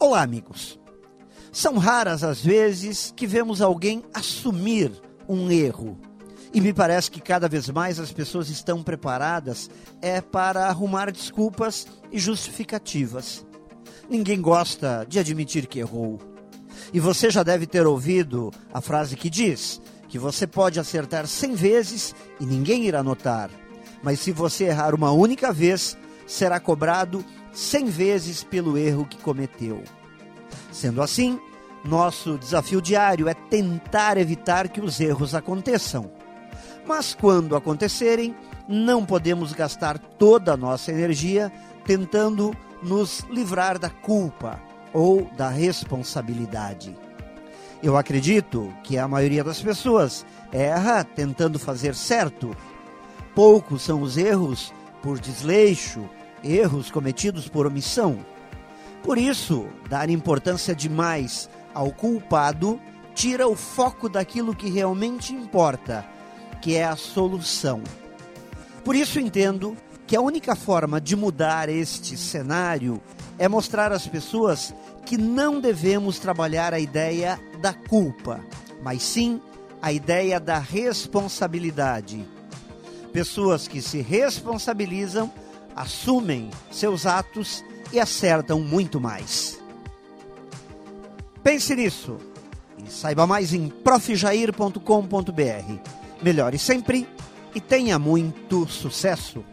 Olá, amigos. São raras as vezes que vemos alguém assumir um erro. E me parece que cada vez mais as pessoas estão preparadas é para arrumar desculpas e justificativas. Ninguém gosta de admitir que errou. E você já deve ter ouvido a frase que diz que você pode acertar cem vezes e ninguém irá notar, mas se você errar uma única vez, será cobrado cem vezes pelo erro que cometeu. Sendo assim, nosso desafio diário é tentar evitar que os erros aconteçam. Mas quando acontecerem, não podemos gastar toda a nossa energia tentando nos livrar da culpa ou da responsabilidade. Eu acredito que a maioria das pessoas erra tentando fazer certo. Poucos são os erros por desleixo, erros cometidos por omissão. Por isso, dar importância demais ao culpado tira o foco daquilo que realmente importa, que é a solução. Por isso entendo que a única forma de mudar este cenário é mostrar às pessoas que não devemos trabalhar a ideia da culpa, mas sim a ideia da responsabilidade. Pessoas que se responsabilizam, assumem seus atos e acertam muito mais. Pense nisso e saiba mais em profjair.com.br. Melhore sempre e tenha muito sucesso!